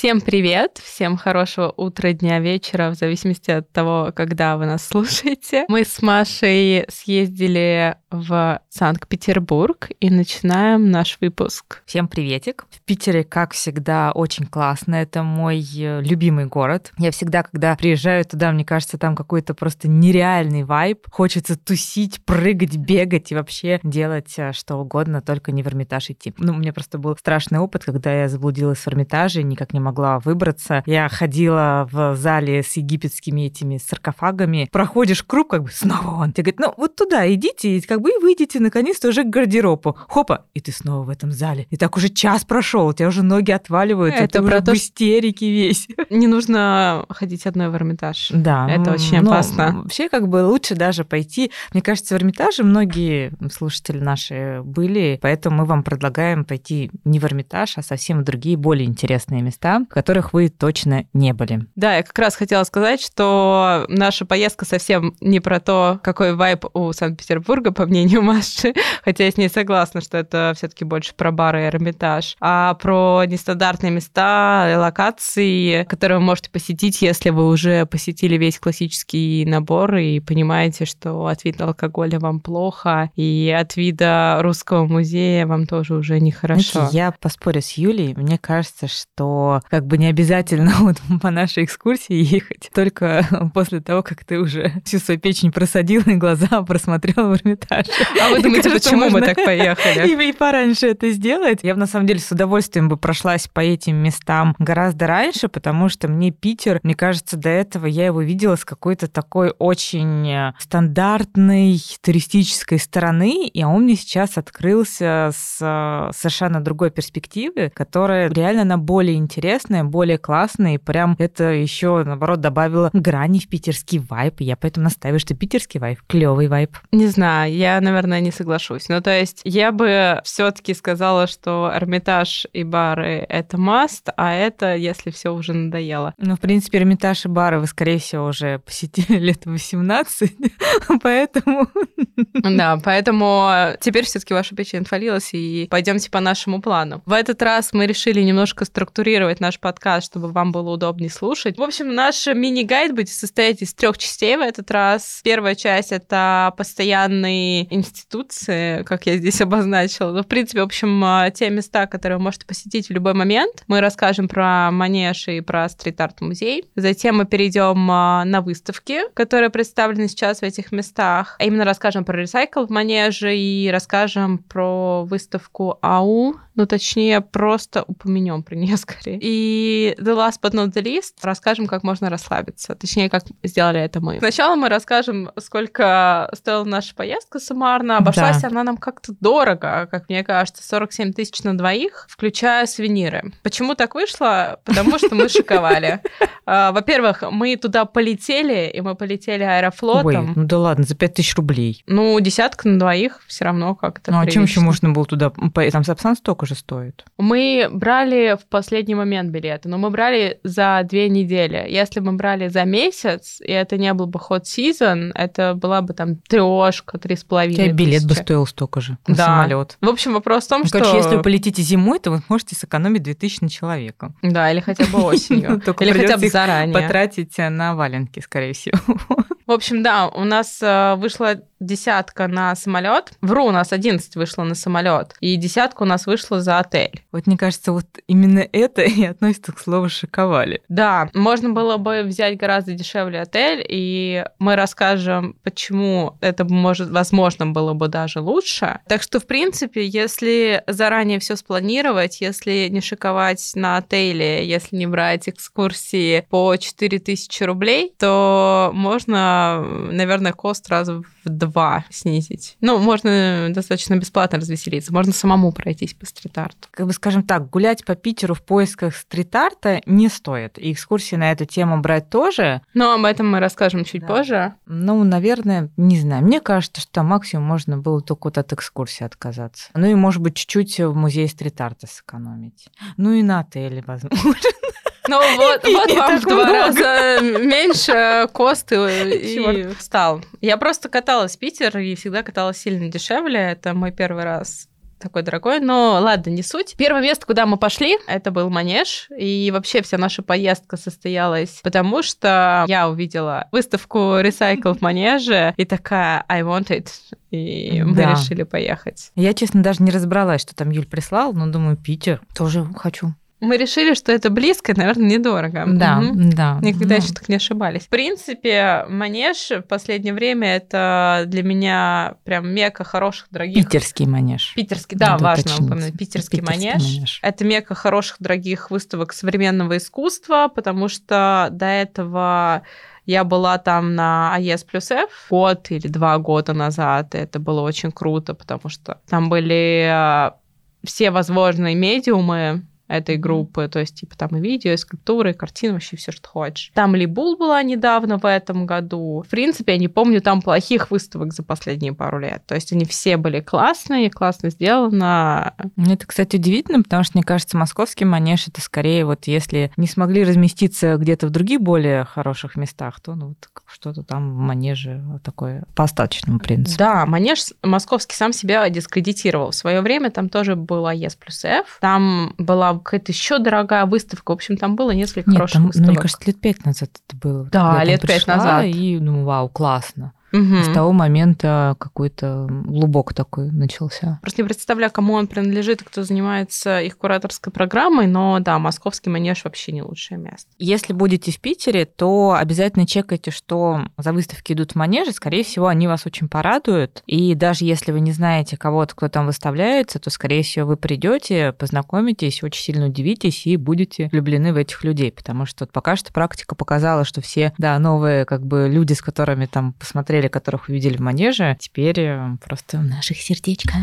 Всем привет, всем хорошего утра, дня, вечера, в зависимости от того, когда вы нас слушаете. Мы с Машей съездили в Санкт-Петербург и начинаем наш выпуск. Всем приветик. В Питере, как всегда, очень классно. Это мой э, любимый город. Я всегда, когда приезжаю туда, мне кажется, там какой-то просто нереальный вайб. Хочется тусить, прыгать, бегать и вообще делать э, что угодно, только не в Эрмитаж идти. Ну, у меня просто был страшный опыт, когда я заблудилась в Эрмитаже никак не могла выбраться. Я ходила в зале с египетскими этими саркофагами. Проходишь круг, как бы снова он. Тебе говорит, ну вот туда идите, и как как бы и выйдете наконец-то уже к гардеробу. Хопа, и ты снова в этом зале. И так уже час прошел, у тебя уже ноги отваливаются, это ты про уже то, в истерике весь. Не нужно ходить одной в Эрмитаж. Да. Это очень опасно. Вообще, как бы лучше даже пойти. Мне кажется, в Эрмитаже многие слушатели наши были, поэтому мы вам предлагаем пойти не в Эрмитаж, а совсем в другие более интересные места, в которых вы точно не были. Да, я как раз хотела сказать, что наша поездка совсем не про то, какой вайб у Санкт-Петербурга, по мнению Маши, хотя я с ней согласна, что это все таки больше про бары и Эрмитаж, а про нестандартные места, локации, которые вы можете посетить, если вы уже посетили весь классический набор и понимаете, что от вида алкоголя вам плохо, и от вида русского музея вам тоже уже нехорошо. Знаете, я поспорю с Юлей, мне кажется, что как бы не обязательно вот по нашей экскурсии ехать только после того, как ты уже всю свою печень просадила и глаза просмотрела в Эрмитаж. А вы думаете, почему мы так поехали? И, пораньше это сделать. Я на самом деле, с удовольствием бы прошлась по этим местам гораздо раньше, потому что мне Питер, мне кажется, до этого я его видела с какой-то такой очень э, стандартной туристической стороны, и он мне сейчас открылся с э, совершенно другой перспективы, которая реально она более интересная, более классная, и прям это еще, наоборот, добавило грани в питерский вайп. Я поэтому настаиваю, что питерский вайп клевый вайп. Не знаю, я, наверное, не соглашусь. Ну, то есть я бы все-таки сказала, что Эрмитаж и бары — это маст, а это если все уже надоело. Ну, в принципе, Эрмитаж и бары вы, скорее всего, уже посетили лет 18, поэтому... Да, поэтому теперь все-таки ваша печень отвалилась, и пойдемте по нашему плану. В этот раз мы решили немножко структурировать наш подкаст, чтобы вам было удобнее слушать. В общем, наш мини-гайд будет состоять из трех частей в этот раз. Первая часть — это постоянный институции, как я здесь обозначила. Ну, в принципе, в общем, а, те места, которые вы можете посетить в любой момент. Мы расскажем про Манеж и про стрит-арт-музей. Затем мы перейдем а, на выставки, которые представлены сейчас в этих местах. А именно расскажем про ресайкл в Манеже и расскажем про выставку АУ, ну, точнее, просто упомянем про нее скорее. И the last but not the least расскажем, как можно расслабиться. Точнее, как сделали это мы. Сначала мы расскажем, сколько стоила наша поездка суммарно. Обошлась Да. она нам как-то дорого, как мне кажется, 47 тысяч на двоих, включая сувениры. Почему так вышло? Потому что мы шиковали. А, Во-первых, мы туда полетели, и мы полетели Ой, аэрофлотом. ну да ладно, за 5000 рублей. Ну, десятка на двоих все равно как-то Ну, а чем еще можно было туда? Там Сапсан столько же стоит. Мы брали в последний момент билеты, но мы брали за две недели. Если мы брали за месяц, и это не был бы hot season, это была бы там трешка, три с половиной тебя билет бы стоил столько же на Да. самолет. В общем, вопрос в том, Ну, что... Короче, если вы полетите зимой, то вы можете сэкономить 2000 на человека. Да, или хотя бы осенью. Или хотя бы заранее. Потратить э, на валенки, скорее всего. В общем, да, у нас э, вышла десятка на самолет. Вру, у нас 11 вышло на самолет. И десятка у нас вышла за отель. Вот мне кажется, вот именно это и относится к слову «шиковали». Да, можно было бы взять гораздо дешевле отель, и мы расскажем, почему это может, возможно, было бы даже лучше. Так что, в принципе, если заранее все спланировать, если не шиковать на отеле, если не брать экскурсии по 4000 рублей, то можно, наверное, кост сразу в два снизить. Ну, можно достаточно бесплатно развеселиться, можно самому пройтись по стрит-арту. Как бы, скажем так, гулять по Питеру в поисках стрит-арта не стоит. И экскурсии на эту тему брать тоже. Но об этом мы расскажем чуть Да. позже. Ну, наверное, не знаю. Мне кажется, что максимум можно было только вот от экскурсии отказаться. Ну и, может быть, чуть-чуть в музее стрит-арта сэкономить. Ну и на отеле, возможно. Ну вот, вот вам в два раза меньше кост и, стал. Я просто каталась в Питер и всегда каталась сильно дешевле. Это мой первый раз такой дорогой, но ладно, не суть. Первое место, куда мы пошли, это был Манеж, и вообще вся наша поездка состоялась, потому что я увидела выставку Recycle в Манеже и такая I want it, и мы да. решили поехать. Я, честно, даже не разобралась, что там Юль прислал, но думаю, Питер, тоже хочу. Мы решили, что это близко, наверное, недорого. Да, угу. да. Никогда ну. еще так не ошибались. В принципе, манеж в последнее время это для меня прям мека хороших, дорогих... Питерский манеж. Питерский, да, Надо важно уточнить. упомянуть. Питерский, Питерский манеж. манеж. Это мека хороших, дорогих выставок современного искусства, потому что до этого я была там на АЕС плюс F год или два года назад, и это было очень круто, потому что там были э, все возможные медиумы, этой группы, то есть типа там и видео, и скульптуры, и картины, вообще все, что хочешь. Там Либул была недавно в этом году. В принципе, я не помню там плохих выставок за последние пару лет. То есть они все были классные, классно сделано. Это, кстати, удивительно, потому что, мне кажется, московский манеж это скорее вот если не смогли разместиться где-то в других более хороших местах, то ну вот что-то там в манеже такое по остаточному принципу. Да, манеж московский сам себя дискредитировал. В свое время там тоже была ЕС плюс F. Там была какая-то еще дорогая выставка. В общем, там было несколько Нет, хороших там, выставок. Ну, мне кажется, лет пять назад это было. Да, лет пять назад. И, ну, вау, классно. Угу. С того момента какой-то глубок такой начался. Просто не представляю, кому он принадлежит, кто занимается их кураторской программой, но да, московский манеж вообще не лучшее место. Если будете в Питере, то обязательно чекайте, что за выставки идут в манеже. Скорее всего, они вас очень порадуют. И даже если вы не знаете кого-то, кто там выставляется, то, скорее всего, вы придете, познакомитесь, очень сильно удивитесь и будете влюблены в этих людей. Потому что пока что практика показала, что все, да, новые как бы люди, с которыми там посмотрели модели, которых увидели в манеже, теперь э, просто в наших сердечках.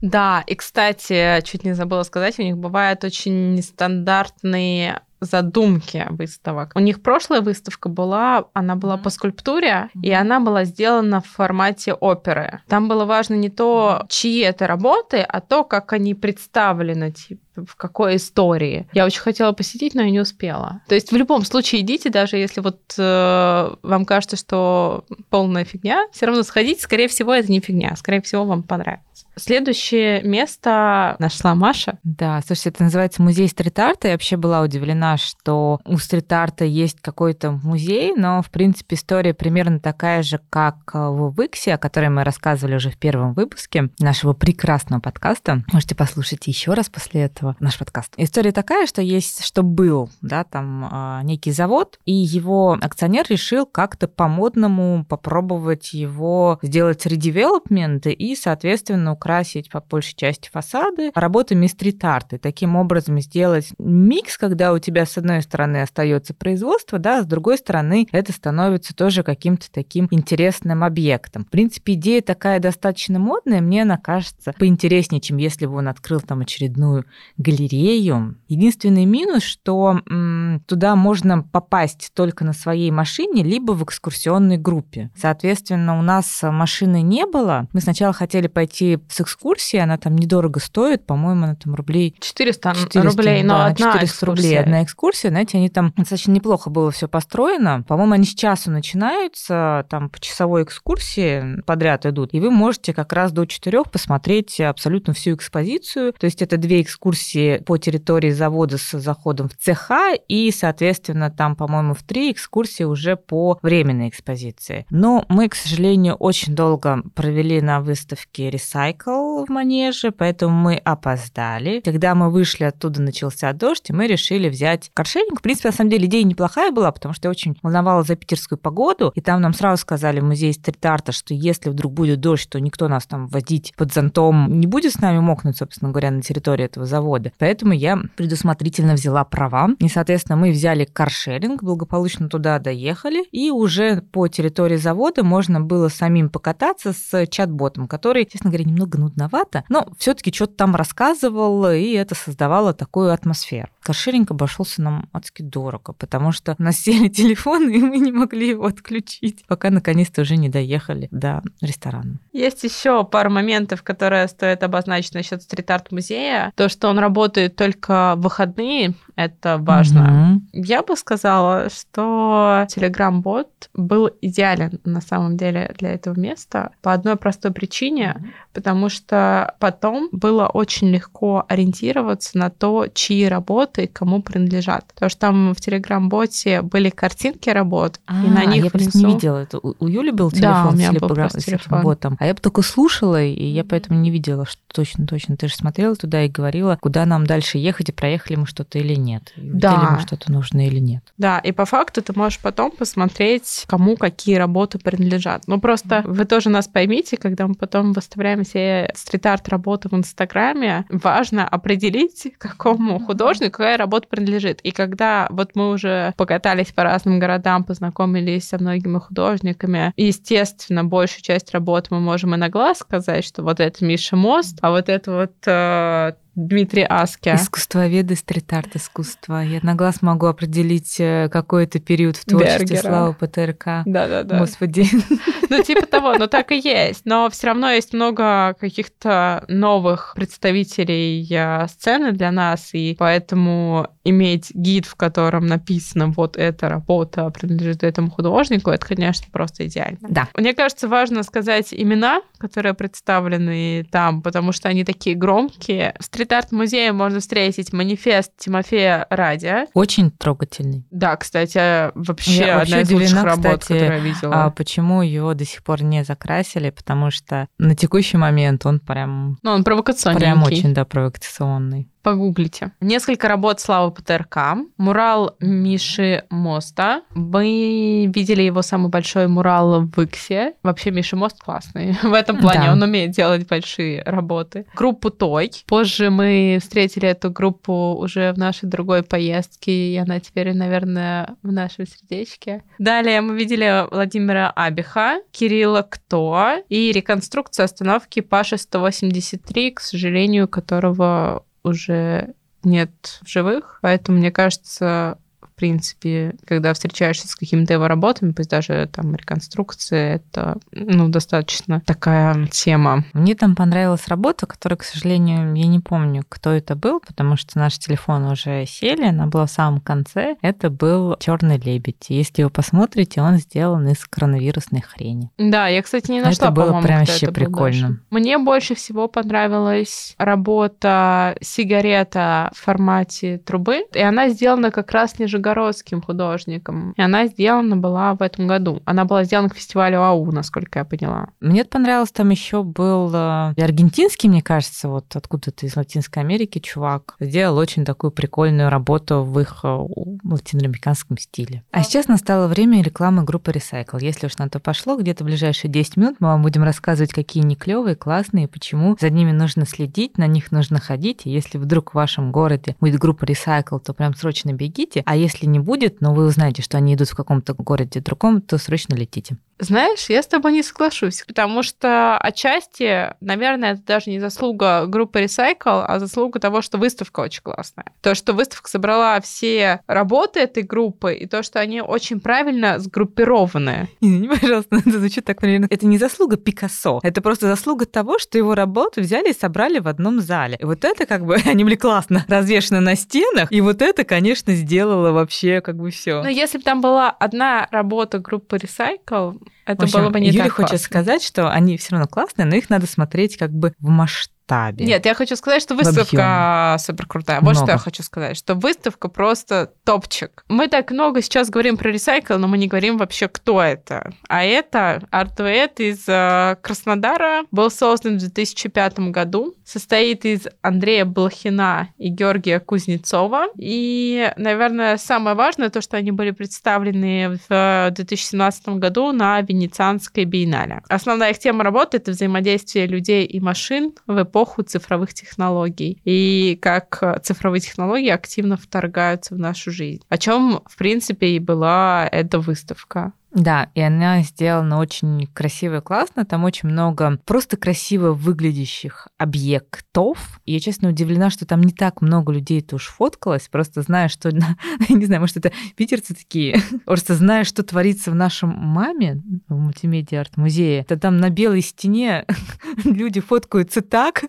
Да, и, кстати, чуть не забыла сказать, у них бывают очень нестандартные задумки выставок. У них прошлая выставка была, она была по скульптуре, и она была сделана в формате оперы. Там было важно не то, чьи это работы, а то, как они представлены, типа в какой истории. Я очень хотела посетить, но я не успела. То есть в любом случае идите, даже если вот э, вам кажется, что полная фигня, все равно сходите, скорее всего, это не фигня, скорее всего, вам понравится. Следующее место нашла Маша. Да, слушайте, это называется музей стрит-арта. Я вообще была удивлена, что у стрит-арта есть какой-то музей, но, в принципе, история примерно такая же, как в Виксе, о которой мы рассказывали уже в первом выпуске нашего прекрасного подкаста. Можете послушать еще раз после этого наш подкаст. История такая, что есть, что был, да, там а, некий завод, и его акционер решил как-то по-модному попробовать его сделать редевелопмент и, соответственно, украсить по большей части фасады работами стрит-арта. Таким образом сделать микс, когда у тебя с одной стороны остается производство, да, с другой стороны это становится тоже каким-то таким интересным объектом. В принципе, идея такая достаточно модная, мне она кажется поинтереснее, чем если бы он открыл там очередную галерею. Единственный минус, что м, туда можно попасть только на своей машине, либо в экскурсионной группе. Соответственно, у нас машины не было. Мы сначала хотели пойти с экскурсией, она там недорого стоит, по-моему, она там рублей... 400, 400 рублей, но да, одна 400 экскурсия. рублей одна экскурсия. Знаете, они там достаточно неплохо было все построено. По-моему, они с часу начинаются, там по часовой экскурсии подряд идут, и вы можете как раз до четырех посмотреть абсолютно всю экспозицию. То есть это две экскурсии по территории завода с заходом в цеха, и, соответственно, там, по-моему, в три экскурсии уже по временной экспозиции. Но мы, к сожалению, очень долго провели на выставке Recycle в манеже, поэтому мы опоздали. Когда мы вышли оттуда, начался дождь, и мы решили взять каршеринг. В принципе, на самом деле, идея неплохая была, потому что я очень волновалась за питерскую погоду, и там нам сразу сказали в музее стрит-арта, что если вдруг будет дождь, то никто нас там водить под зонтом не будет с нами мокнуть, собственно говоря, на территории этого завода. Поэтому я предусмотрительно взяла права, и, соответственно, мы взяли каршеринг, благополучно туда доехали, и уже по территории завода можно было самим покататься с чат-ботом, который, честно говоря, немного нудновато, но все-таки что-то там рассказывал, и это создавало такую атмосферу. Каршеринг обошелся нам адски дорого, потому что у нас сели телефоны, и мы не могли его отключить, пока наконец-то уже не доехали до ресторана. Есть еще пару моментов, которые стоит обозначить насчет стрит-арт музея. То, что он работает только в выходные, Это важно. Mm-hmm. Я бы сказала, что Telegram-бот был идеален на самом деле для этого места по одной простой причине, mm-hmm. потому что потом было очень легко ориентироваться на то, чьи работы кому принадлежат. Потому что там в Telegram-боте были картинки работ, а, и на них я внизу... просто не видела это. У Юли был телефон да, у меня был просто телефон. ботом, а я бы только слушала, и я поэтому не видела, что точно-точно. Ты же смотрела туда и говорила, куда нам дальше ехать, и проехали мы что-то или нет. Да. мы что-то нужно или нет. Да, и по факту ты можешь потом посмотреть, кому какие работы принадлежат. Ну, просто вы тоже нас поймите, когда мы потом выставляем все стрит-арт работы в Инстаграме, важно определить, какому художнику какая работа принадлежит. И когда вот мы уже покатались по разным городам, познакомились со многими художниками, естественно, большую часть работ мы можем и на глаз сказать, что вот это Миша Мост, а вот это вот э, Дмитрий Аски. Искусствоведы, стрит-арт искусства. Я на глаз могу определить э, какой-то период в творчестве Бергера. Славы ПТРК. Да-да-да. Господи. Ну, типа того, но так и есть. Но все равно есть много каких-то новых представителей э, сцены для нас, и поэтому иметь гид, в котором написано вот эта работа принадлежит этому художнику, это, конечно, просто идеально. Да. Мне кажется, важно сказать имена, которые представлены там, потому что они такие громкие. В стрит-арт-музее можно встретить манифест Тимофея Радия. Очень трогательный. Да, кстати, вообще я одна из лучших работ, кстати, которую я видела. А почему его до сих пор не закрасили? Потому что на текущий момент он прям... Ну, он провокационный. Прям очень, да, провокационный. Погуглите. Несколько работ Славы ПТРК. Мурал Миши Моста. Мы видели его самый большой мурал в Иксе. Вообще Миша Мост классный. В этом плане да. он умеет делать большие работы. Группу Той. Позже мы встретили эту группу уже в нашей другой поездке, и она теперь, наверное, в нашем сердечке. Далее мы видели Владимира Абиха, Кирилла Кто и реконструкцию остановки Паши 183, к сожалению, которого уже нет в живых, поэтому, мне кажется, принципе, когда встречаешься с какими-то его работами, пусть даже там реконструкции, это, ну, достаточно такая тема. Мне там понравилась работа, которая, к сожалению, я не помню, кто это был, потому что наши телефоны уже сели, она была в самом конце. Это был черный лебедь. Если вы посмотрите, он сделан из коронавирусной хрени. Да, я, кстати, не нашла, Это было прям вообще прикольно. Мне больше всего понравилась работа сигарета в формате трубы, и она сделана как раз нижегородским нижегородским художником. И она сделана была в этом году. Она была сделана к фестивалю АУ, насколько я поняла. Мне понравилось, там еще был э, аргентинский, мне кажется, вот откуда-то из Латинской Америки чувак. Сделал очень такую прикольную работу в их э, латиноамериканском стиле. А сейчас настало время рекламы группы Recycle. Если уж на то пошло, где-то в ближайшие 10 минут мы вам будем рассказывать, какие они клевые, классные, почему за ними нужно следить, на них нужно ходить. И если вдруг в вашем городе будет группа Recycle, то прям срочно бегите. А если если не будет, но вы узнаете, что они идут в каком-то городе другом, то срочно летите. Знаешь, я с тобой не соглашусь, потому что отчасти, наверное, это даже не заслуга группы Recycle, а заслуга того, что выставка очень классная. То, что выставка собрала все работы этой группы, и то, что они очень правильно сгруппированы. Извини, пожалуйста, это звучит так примерно. Это не заслуга Пикассо, это просто заслуга того, что его работу взяли и собрали в одном зале. И вот это как бы, они были классно развешены на стенах, и вот это, конечно, сделало вообще как бы все. Но если бы там была одна работа группы Recycle, это общем, было бы не Юля так хочет классно. сказать, что они все равно классные, но их надо смотреть как бы в масштабе масштабе. Нет, я хочу сказать, что выставка супер крутая. Вот много. что я хочу сказать, что выставка просто топчик. Мы так много сейчас говорим про ресайкл, но мы не говорим вообще, кто это. А это артуэт из э, Краснодара, был создан в 2005 году, состоит из Андрея Блохина и Георгия Кузнецова. И, наверное, самое важное то, что они были представлены в 2017 году на Венецианской биеннале. Основная их тема работы — это взаимодействие людей и машин в эпоху цифровых технологий и как цифровые технологии активно вторгаются в нашу жизнь. О чем, в принципе, и была эта выставка. Да, и она сделана очень красиво и классно. Там очень много просто красиво выглядящих объектов. И я, честно, удивлена, что там не так много людей-то уж фоткалось. Просто знаю, что... Не знаю, может, это питерцы такие. Просто знаю, что творится в нашем маме, в мультимедиа арт-музее. Это там на белой стене люди фоткаются так,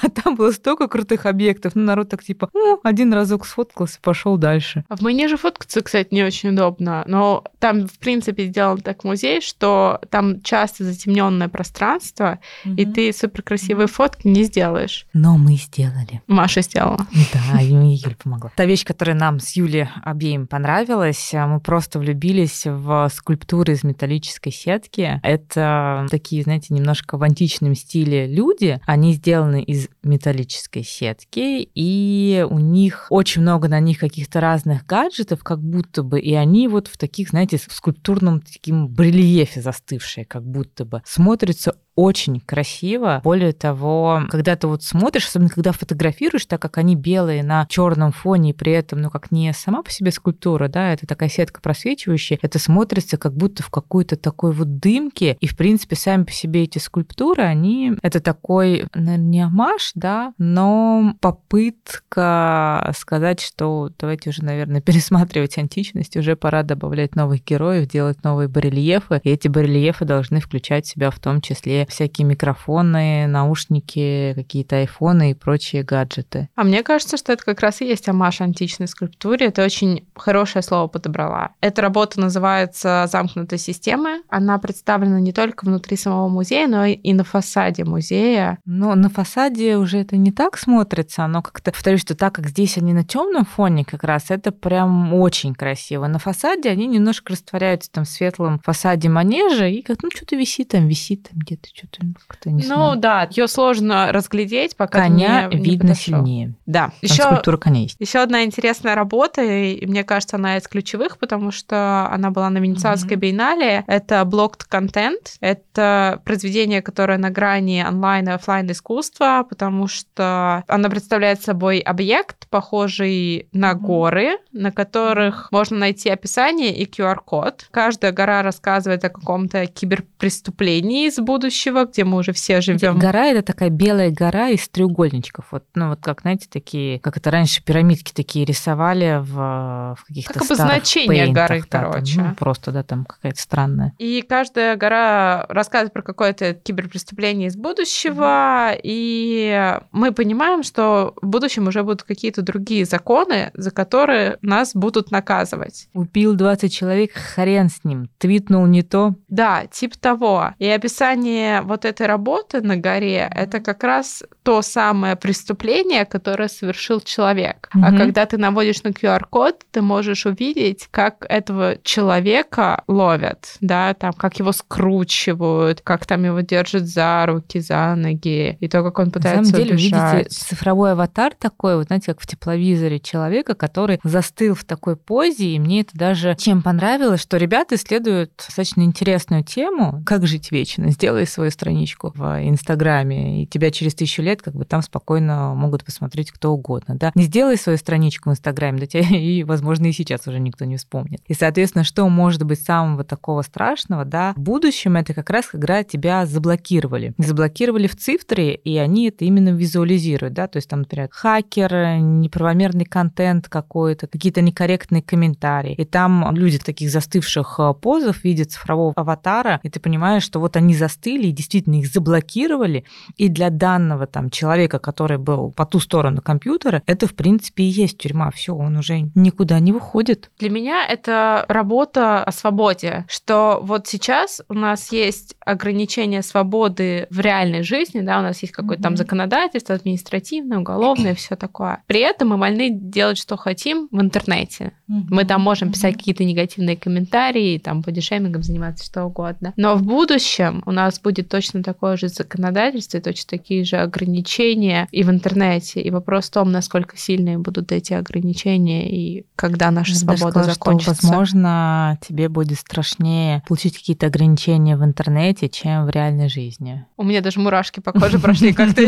а там было столько крутых объектов. Ну, народ так типа, ну, один разок сфоткался, пошел дальше. А в же фоткаться, кстати, не очень удобно. Но там, в принципе, сделан так музей, что там часто затемненное пространство, mm-hmm. и ты супер красивые mm-hmm. фотки не сделаешь. Но мы сделали. Маша сделала. Да, и Юля помогла. Та вещь, которая нам с Юлей обеим понравилась, мы просто влюбились в скульптуры из металлической сетки. Это такие, знаете, немножко в античном стиле люди. Они сделаны из металлической сетки, и у них очень много на них каких-то разных гаджетов, как будто бы, и они вот в таких, знаете, скульптурном таким барельефе застывшие, как будто бы. Смотрится очень красиво. Более того, когда ты вот смотришь, особенно когда фотографируешь, так как они белые на черном фоне, и при этом, ну, как не сама по себе скульптура, да, это такая сетка просвечивающая, это смотрится как будто в какой-то такой вот дымке. И, в принципе, сами по себе эти скульптуры, они, это такой, наверное, не амаш, да, но попытка сказать, что давайте уже, наверное, пересматривать античность, уже пора добавлять новых героев, делать новые барельефы, и эти барельефы должны включать в себя в том числе всякие микрофоны, наушники, какие-то айфоны и прочие гаджеты. А мне кажется, что это как раз и есть амаш античной скульптуре. Это очень хорошее слово подобрала. Эта работа называется «Замкнутая система». Она представлена не только внутри самого музея, но и на фасаде музея. Но на фасаде уже это не так смотрится, оно как-то, повторюсь, что так как здесь они на темном фоне как раз, это прям очень красиво. На фасаде они немножко растворяются там в светлом фасаде манежа, и как, ну, что-то висит там, висит там где-то что-то как-то не Ну знаю. да, ее сложно разглядеть, пока коня не, видно не сильнее. Да. Еще скульптура коня есть. Еще одна интересная работа, и мне кажется, она из ключевых, потому что она была на Венецианской mm-hmm. биеннале. Это blocked content. Это произведение, которое на грани онлайн и офлайн искусства, потому что она представляет собой объект, похожий на горы, на которых можно найти описание и QR-код. Каждая гора рассказывает о каком-то киберпреступлении из будущего, где мы уже все живем. Гора это такая белая гора из треугольничков. Вот, ну вот как, знаете, такие, как это раньше пирамидки такие рисовали в, в каких-то Как обозначение горы, да, короче. Там, ну, просто, да, там какая-то странная. И каждая гора рассказывает про какое-то киберпреступление из будущего, mm-hmm. и мы понимаем, что в будущем уже будут какие-то другие законы, за которые нас будут наказывать. Убил 20 человек, хрен с ним. Твитнул не то. Да, типа того. И описание вот этой работы на горе — это как раз то самое преступление, которое совершил человек. Mm-hmm. А когда ты наводишь на QR-код, ты можешь увидеть, как этого человека ловят, да, там, как его скручивают, как там его держат за руки, за ноги, и то, как он пытается На самом деле, убежать. видите, цифровой аватар такой, вот знаете, как в тепловизоре человека, который застыл в такой позе, и мне это даже чем понравилось, что ребята исследуют достаточно интересную тему, как жить вечно. Сделай сделай свою страничку в Инстаграме, и тебя через тысячу лет как бы там спокойно могут посмотреть кто угодно, да. Не сделай свою страничку в Инстаграме, да тебя и, возможно, и сейчас уже никто не вспомнит. И, соответственно, что может быть самого такого страшного, да, в будущем это как раз когда тебя заблокировали. Заблокировали в цифре, и они это именно визуализируют, да, то есть там, например, хакер, неправомерный контент какой-то, какие-то некорректные комментарии. И там люди в таких застывших э, позах видят цифрового аватара, и ты понимаешь, что вот они застыли, закрыли и действительно их заблокировали, и для данного там человека, который был по ту сторону компьютера, это в принципе и есть тюрьма. Все, он уже никуда не выходит. Для меня это работа о свободе, что вот сейчас у нас есть ограничение свободы в реальной жизни, да, у нас есть какое-то mm-hmm. там законодательство административное, уголовное, все такое. При этом мы вольны делать, что хотим в интернете. Mm-hmm. Мы там можем писать mm-hmm. какие-то негативные комментарии, там бодишеймингом заниматься, что угодно. Но в будущем у нас будет будет точно такое же законодательство, и точно такие же ограничения и в интернете. И вопрос в том, насколько сильные будут эти ограничения и когда наша Я свобода сказала, закончится. Что, возможно, тебе будет страшнее получить какие-то ограничения в интернете, чем в реальной жизни. У меня даже мурашки по коже прошли как-то.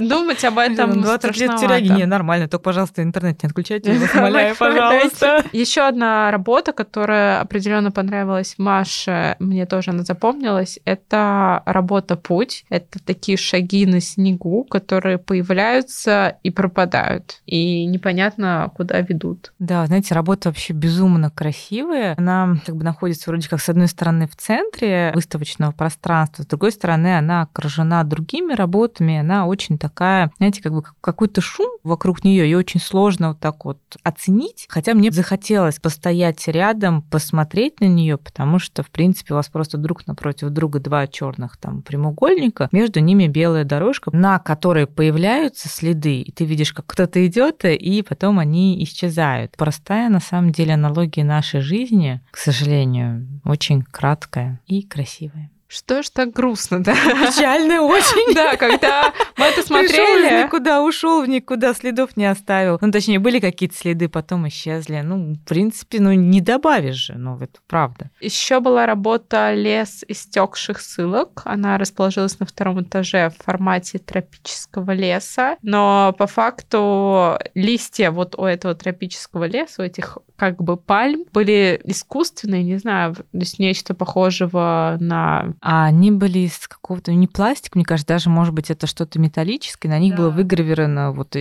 Думать об этом 20 лет тюряги, не, нормально. Только, пожалуйста, интернет не отключайте, умоляю, пожалуйста. Еще одна работа, которая определенно понравилась Маше, мне тоже она запомнилась, это работа «Путь». Это такие шаги на снегу, которые появляются и пропадают. И непонятно, куда ведут. Да, знаете, работа вообще безумно красивая. Она как бы находится вроде как с одной стороны в центре выставочного пространства, с другой стороны она окружена другими работами, она очень такая, знаете, как бы какой-то шум вокруг нее, и очень сложно вот так вот оценить. Хотя мне захотелось постоять рядом, посмотреть на нее, потому что, в принципе, у вас просто друг напротив друга два черных там прямоугольника, между ними белая дорожка, на которой появляются следы, и ты видишь, как кто-то идет, и потом они исчезают. Простая, на самом деле, аналогия нашей жизни, к сожалению, очень краткая и красивая. Что ж так грустно, да? Печально очень. Да, когда мы это смотрели... Пришел никуда, ушел в никуда, следов не оставил. Ну, точнее, были какие-то следы, потом исчезли. Ну, в принципе, ну, не добавишь же, ну, это правда. Еще была работа «Лес истекших ссылок». Она расположилась на втором этаже в формате тропического леса. Но по факту листья вот у этого тропического леса, у этих как бы пальм, были искусственные, не знаю, то есть нечто похожего на а они были из какого-то, не пластика, мне кажется, даже, может быть, это что-то металлическое. На них да. было выгравировано вот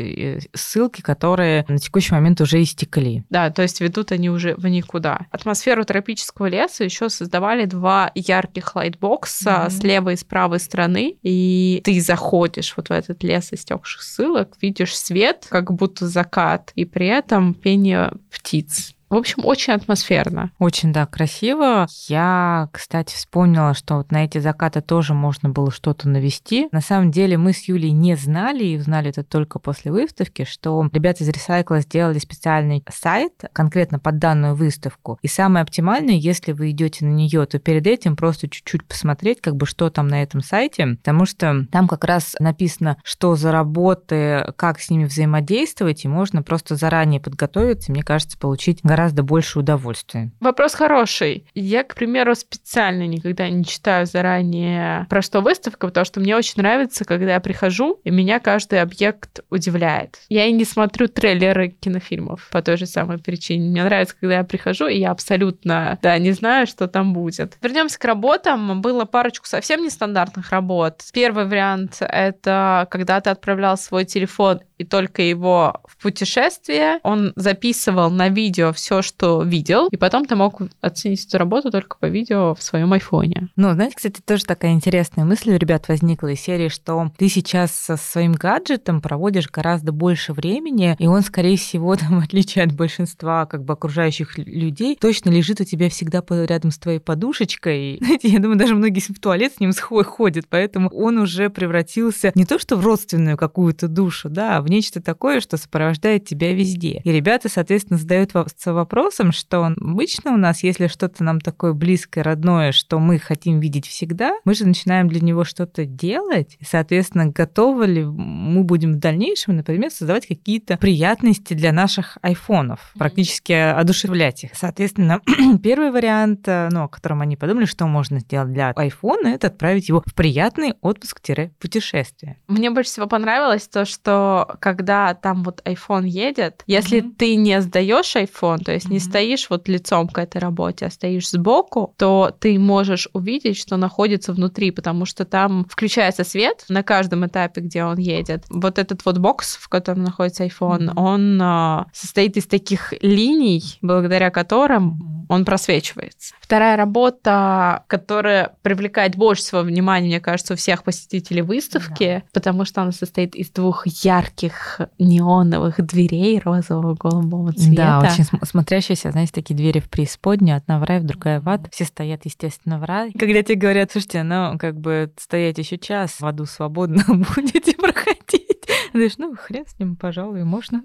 ссылки, которые на текущий момент уже истекли. Да, то есть ведут они уже в никуда. Атмосферу тропического леса еще создавали два ярких лайтбокса mm-hmm. с левой и с правой стороны, и ты заходишь вот в этот лес истекших ссылок, видишь свет, как будто закат, и при этом пение птиц. В общем, очень атмосферно. Очень, да, красиво. Я, кстати, вспомнила, что вот на эти закаты тоже можно было что-то навести. На самом деле мы с Юлей не знали, и узнали это только после выставки, что ребята из Recycle сделали специальный сайт конкретно под данную выставку. И самое оптимальное, если вы идете на нее, то перед этим просто чуть-чуть посмотреть, как бы что там на этом сайте, потому что там как раз написано, что за работы, как с ними взаимодействовать, и можно просто заранее подготовиться, мне кажется, получить гораздо больше удовольствия. Вопрос хороший. Я, к примеру, специально никогда не читаю заранее про что выставка, потому что мне очень нравится, когда я прихожу, и меня каждый объект удивляет. Я и не смотрю трейлеры кинофильмов по той же самой причине. Мне нравится, когда я прихожу, и я абсолютно, да, не знаю, что там будет. Вернемся к работам. Было парочку совсем нестандартных работ. Первый вариант — это когда ты отправлял свой телефон и только его в путешествие. Он записывал на видео все, что видел, и потом ты мог оценить эту работу только по видео в своем айфоне. Ну, знаете, кстати, тоже такая интересная мысль у ребят возникла из серии, что ты сейчас со своим гаджетом проводишь гораздо больше времени, и он, скорее всего, там, в отличие от большинства как бы окружающих людей, точно лежит у тебя всегда рядом с твоей подушечкой. Знаете, я думаю, даже многие в туалет с ним ходят, поэтому он уже превратился не то что в родственную какую-то душу, да, а в нечто такое, что сопровождает тебя везде. И ребята, соответственно, задаются вопросом, что обычно у нас, если что-то нам такое близкое, родное, что мы хотим видеть всегда, мы же начинаем для него что-то делать, и, соответственно, готовы ли мы будем в дальнейшем, например, создавать какие-то приятности для наших айфонов, практически одушевлять их. Соответственно, первый вариант, ну, о котором они подумали, что можно сделать для айфона, это отправить его в приятный отпуск-путешествие. Мне больше всего понравилось то, что когда там вот iPhone едет, если mm-hmm. ты не сдаешь iPhone, то есть mm-hmm. не стоишь вот лицом к этой работе, а стоишь сбоку, то ты можешь увидеть, что находится внутри, потому что там включается свет на каждом этапе, где он едет. Вот этот вот бокс, в котором находится iPhone, mm-hmm. он э, состоит из таких линий, благодаря которым он просвечивается. Вторая работа, которая привлекает больше всего внимания, мне кажется, у всех посетителей выставки, да. потому что она состоит из двух ярких таких неоновых дверей розового голубого цвета. Да, очень смотрящиеся, знаете, такие двери в преисподнюю, одна в рай, другая в ад. Все стоят, естественно, в рай. Когда тебе говорят, слушайте, ну, как бы стоять еще час, в аду свободно будете проходить, Знаешь, ну, хрен с ним, пожалуй, можно.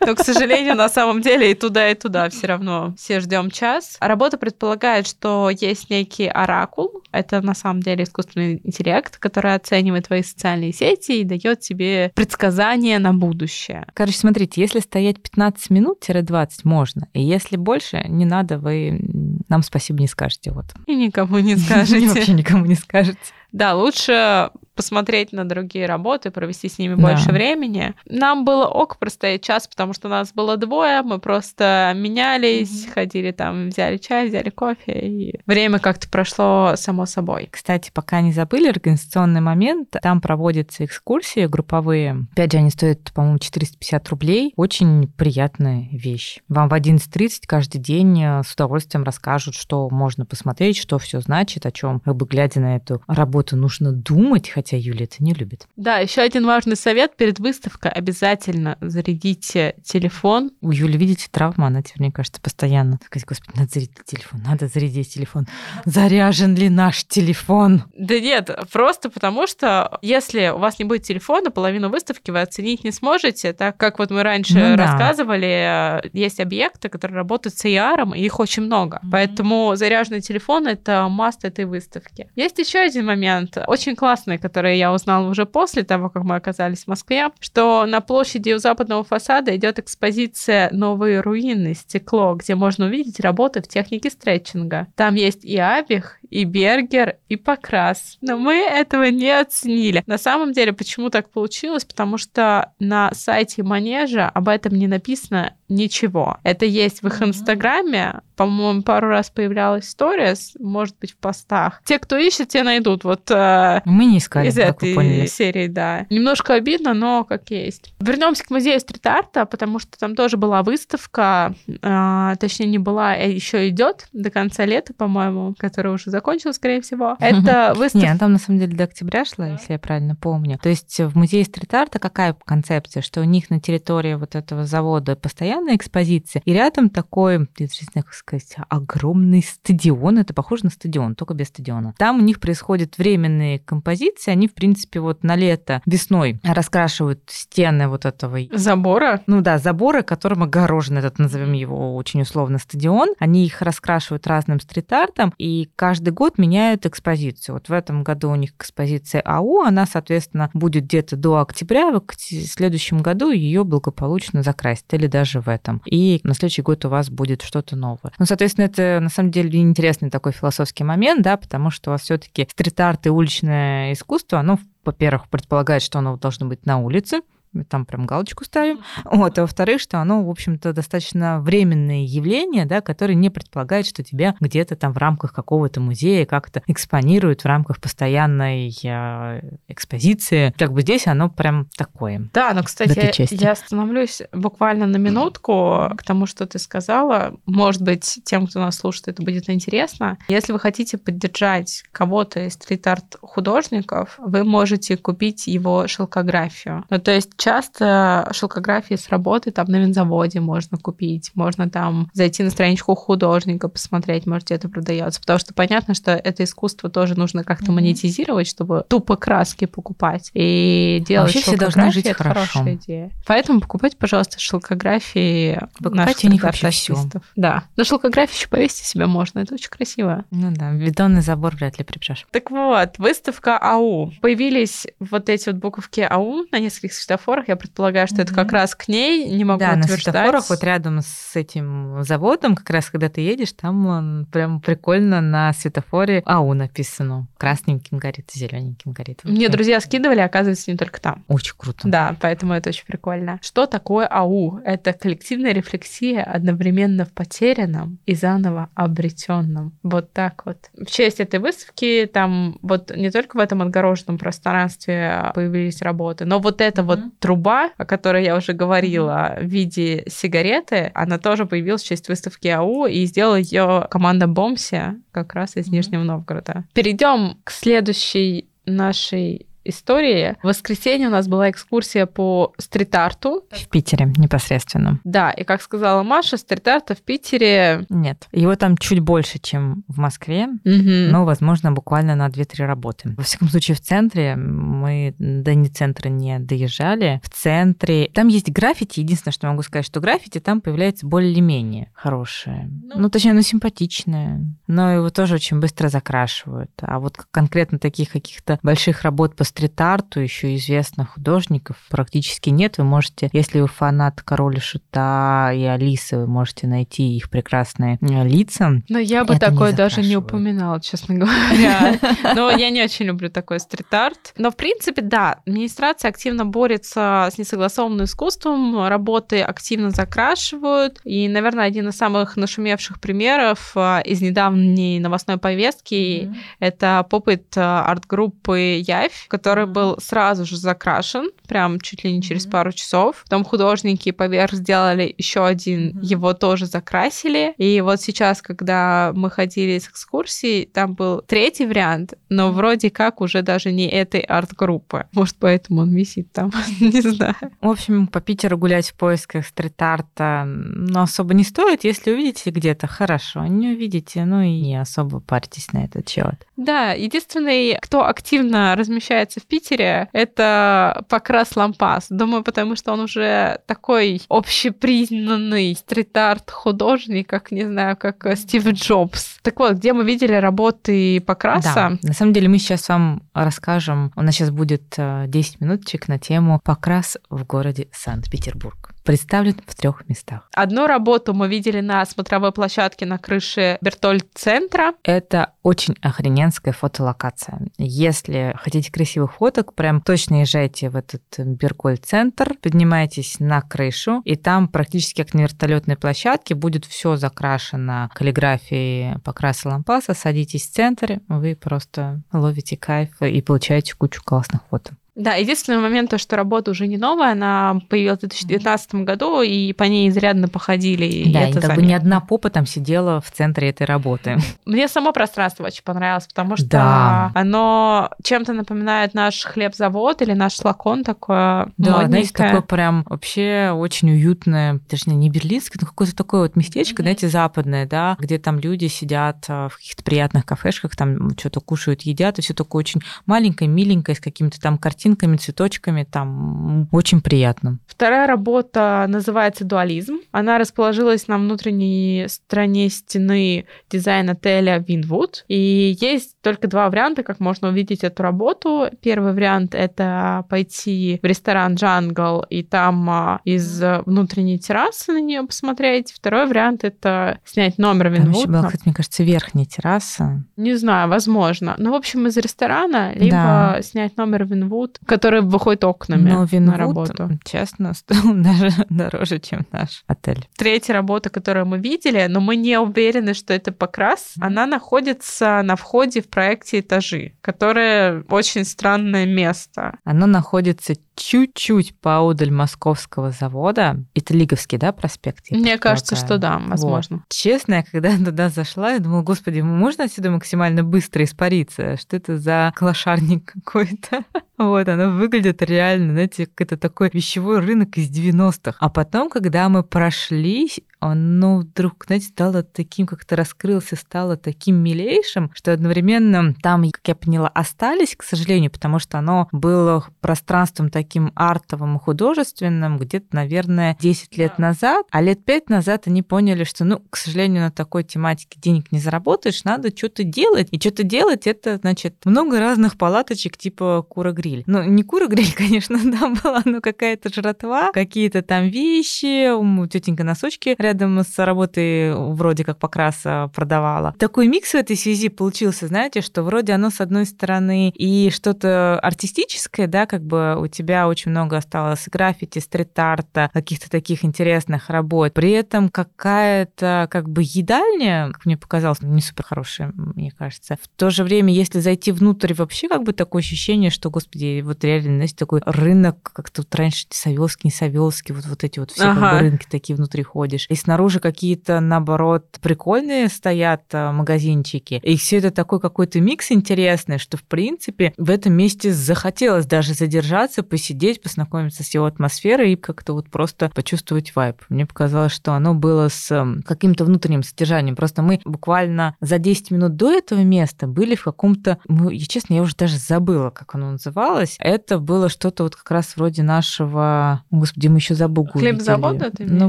Но, к сожалению, на самом деле и туда, и туда все равно все ждем час. Работа предполагает, что есть некий оракул. Это на самом деле искусственный интеллект, который оценивает твои социальные сети и дает тебе предсказания на будущее. Короче, смотрите, если стоять 15 минут-20 можно, и если больше, не надо, вы нам спасибо не скажете. Вот. И никому не скажете. Вообще никому не скажете. Да, лучше посмотреть на другие работы, провести с ними да. больше времени. Нам было ок простоять час, потому что нас было двое, мы просто менялись, mm-hmm. ходили там, взяли чай, взяли кофе, и время как-то прошло само собой. Кстати, пока не забыли, организационный момент, там проводятся экскурсии групповые. Опять же, они стоят, по-моему, 450 рублей. Очень приятная вещь. Вам в 11.30 каждый день э, с удовольствием расскажут, что можно посмотреть, что все значит, о чем, как бы глядя на эту работу, нужно думать, хотя хотя Юля это не любит. Да, еще один важный совет перед выставкой. Обязательно зарядите телефон. У Юли, видите, травма, она теперь, мне кажется, постоянно. Сказать, господи, надо зарядить телефон, надо зарядить телефон. Заряжен ли наш телефон? Да нет, просто потому что если у вас не будет телефона, половину выставки вы оценить не сможете, так как вот мы раньше ну, да. рассказывали, есть объекты, которые работают с AR, и их очень много. Mm-hmm. Поэтому заряженный телефон — это маст этой выставки. Есть еще один момент, очень классный, который которые я узнала уже после того, как мы оказались в Москве, что на площади у западного фасада идет экспозиция «Новые руины. Стекло», где можно увидеть работы в технике стретчинга. Там есть и абих, и бергер, и покрас. Но мы этого не оценили. На самом деле, почему так получилось? Потому что на сайте Манежа об этом не написано ничего. Это есть в их инстаграме, по-моему, пару раз появлялась история, может быть, в постах. Те, кто ищет, те найдут. Вот э, мы не искали, из этой серии, да. Немножко обидно, но как есть. Вернемся к музею стрит-арта, потому что там тоже была выставка, э, точнее не была, а еще идет до конца лета, по-моему, которая уже закончилась, скорее всего. Это выставка. Нет, там на самом деле до октября шла, если я правильно помню. То есть в музее стрит-арта какая концепция, что у них на территории вот этого завода постоянная экспозиция, и рядом такой, я не знаю, как сказать, огромный стадион. Это похоже на стадион, только без стадиона. Там у них происходят временные композиции. Они, в принципе, вот на лето, весной раскрашивают стены вот этого... Забора? Ну да, забора, которым огорожен этот, назовем его очень условно, стадион. Они их раскрашивают разным стрит-артом, и каждый год меняют экспозицию. Вот в этом году у них экспозиция АУ, она, соответственно, будет где-то до октября, в следующем году ее благополучно закрасят, или даже в этом. И на следующий год у вас будет что-то новое. Ну, соответственно, это на самом деле интересный такой философский момент, да, потому что у вас все-таки стрит-арт и уличное искусство, оно, во-первых, предполагает, что оно должно быть на улице, там прям галочку ставим. Вот, а во-вторых, что оно, в общем-то, достаточно временное явление, да, которое не предполагает, что тебя где-то там в рамках какого-то музея как-то экспонируют в рамках постоянной э, экспозиции. Как бы здесь оно прям такое. Да, но, кстати, я остановлюсь буквально на минутку к тому, что ты сказала. Может быть, тем, кто нас слушает, это будет интересно. Если вы хотите поддержать кого-то из стрит-арт художников, вы можете купить его шелкографию. Ну, то есть часто шелкографии с работы там на винзаводе можно купить, можно там зайти на страничку художника, посмотреть, может, где это продается, потому что понятно, что это искусство тоже нужно как-то mm-hmm. монетизировать, чтобы тупо краски покупать и делать Вообще все должны жить это хорошо. хорошая идея. Поэтому покупайте, пожалуйста, шелкографии Покупайте вообще все. Да. Но шелкографию еще повесить себе можно, это очень красиво. Ну да, бетонный забор вряд ли припрешь. Так вот, выставка АУ. Появились вот эти вот буковки АУ на нескольких светофорах светофорах. Я предполагаю, что mm-hmm. это как раз к ней, не могу да, утверждать. на светофорах вот рядом с этим заводом, как раз когда ты едешь, там прям прикольно на светофоре АУ написано. Красненьким горит, зелененьким горит. Мне друзья скидывали, оказывается, не только там. Очень круто. Да, поэтому это очень прикольно. Что такое АУ? Это коллективная рефлексия одновременно в потерянном и заново обретенном. Вот так вот. В честь этой выставки там вот не только в этом отгороженном пространстве появились работы, но вот это mm-hmm. вот труба, о которой я уже говорила, в виде сигареты, она тоже появилась в честь выставки АУ, и сделала ее команда Бомси как раз из mm-hmm. Нижнего Новгорода. Перейдем к следующей нашей истории. В воскресенье у нас была экскурсия по стрит-арту. В Питере непосредственно. Да, и как сказала Маша, стрит-арта в Питере... Нет, его там чуть больше, чем в Москве, Мгм. но, возможно, буквально на 2-3 работы. Во всяком случае, в центре мы до не центра не доезжали. В центре там есть граффити. Единственное, что могу сказать, что граффити там появляется более-менее хорошее. Ну. Ну, точнее, оно симпатичное. Но его тоже очень быстро закрашивают. А вот конкретно таких каких-то больших работ по стрит-арту, еще известных художников, практически нет. Вы можете, если вы фанат Короля Шута и Алисы, вы можете найти их прекрасные э, лица. Но я бы Это такое даже не упоминала, честно говоря. Но я не очень люблю такой стрит-арт. Но, в принципе, да, администрация активно борется с несогласованным искусством, работы активно закрашивают. И, наверное, один из самых нашумевших примеров а, из недавней новостной повестки это попыт а, арт-группы Явь, который был сразу же закрашен, прям чуть ли не через Мгм. пару часов. Потом художники поверх сделали еще один, Мгм. его тоже закрасили. И вот сейчас, когда мы ходили с экскурсией, там был третий вариант, но вроде как уже даже не этой арт-группы. Может, поэтому он висит там, не знаю. В общем, по Питеру гулять в поисках стрит-арта ну, особо не стоит. Если увидите где-то, хорошо. Не увидите, ну и не особо парьтесь на этот счет. Да, единственный, кто активно размещается в Питере, это Покрас Лампас. Думаю, потому что он уже такой общепризнанный стрит-арт художник, как, не знаю, как э, Стив Джобс. Так вот, где мы видели работы Покраса? Да, на самом деле мы сейчас вам расскажем, у нас сейчас будет э, 10 минуточек на тему «Покрас в городе Санкт-Петербург». Представлен в трех местах. Одну работу мы видели на смотровой площадке на крыше Бертольд-центра. Это очень охрененская фотолокация. Если хотите красивых фоток, прям точно езжайте в этот Берколь-центр, поднимайтесь на крышу, и там практически как на вертолетной площадке будет все закрашено каллиграфией покраса лампаса. Садитесь в центре, вы просто ловите кайф и получаете кучу классных фото. Да, единственный момент, то, что работа уже не новая, она появилась в 2019 году, и по ней изрядно походили. и да, это и как бы ни заметно. одна попа там сидела в центре этой работы. Мне само пространство очень понравилось, потому что Да. оно чем-то напоминает наш хлебзавод или наш слакон такое Да, знаете, модненькое. такое прям вообще очень уютное, точнее, не берлинское, но какое-то такое вот местечко, Мгм. знаете, западное, да, где там люди сидят а, в каких-то приятных кафешках, там что-то кушают, едят, и все такое очень маленькое, миленькое, с какими-то там картинками, цветочками, там очень приятно. Вторая работа называется «Дуализм». Она расположилась на внутренней стороне стены дизайн-отеля Wynwood. И есть только два варианта, как можно увидеть эту работу. Первый вариант — это пойти в ресторан «Jungle» и там а, из внутренней террасы на нее посмотреть. Второй вариант — это снять номер Там еще Wynwood. была, кстати, мне кажется, верхняя терраса. Не знаю, возможно. Ну, в общем, из ресторана, либо Да. снять номер Wynwood, который выходит окнами Но на Wynwood, работу. честно, стоил даже дороже, чем наш отель. Третья работа, которую мы видели, но мы не уверены, что это покрас, она находится на входе в проекте «Этажи», которое очень странное место. Оно находится чуть-чуть поодаль московского завода. Это Лиговский, да, проспект? Мне кажется, что да, Вот. возможно. Честно, я когда туда зашла, я думала, господи, можно отсюда максимально быстро испариться? Что это за клошарник какой-то? Вот, оно выглядит реально, знаете, как это такой вещевой рынок из 90-х. А потом, когда мы прошли, оно вдруг, знаете, стало таким, как-то раскрылся, стало таким милейшим, что одновременно там, как я поняла, остались, к сожалению, потому что оно было пространством таким артовым и художественным где-то, наверное, 10 лет назад, а лет 5 назад они поняли, что, ну, к сожалению, на такой тематике денег не заработаешь, надо что-то делать. И что-то делать, это, значит, много разных палаточек типа кура-гриль. Ну, не кура-гриль, конечно, да, была, но какая-то жратва, какие-то там вещи, у тетенька носочки рядом с работой вроде как покраса продавала. Такой микс в этой связи получился, знаете, что вроде оно с одной стороны и что-то артистическое, да, как бы у тебя очень много осталось граффити, стрит-арта, каких-то таких интересных работ. При этом какая-то как бы едальня, как мне показалось, не супер хорошая, мне кажется. В то же время, если зайти внутрь, вообще как бы такое ощущение, что, господи, вот реально, знаете, такой рынок, как-то вот раньше Савелский, не Савелский, вот, вот эти вот все как Ага. бы рынки такие внутри ходишь. И снаружи какие-то, наоборот, прикольные стоят а, магазинчики. И все это такой какой-то микс интересный, что, в принципе, в этом месте захотелось даже задержаться, посидеть, познакомиться с его атмосферой и как-то вот просто почувствовать вайб. Мне показалось, что оно было с каким-то внутренним содержанием. Просто мы буквально за 10 минут до этого места были в каком-то... Ну, и, честно, я уже даже забыла, как оно называлось. Это было что-то вот как раз вроде нашего... Господи, мы еще за Бугу Хлебзавода ты Ну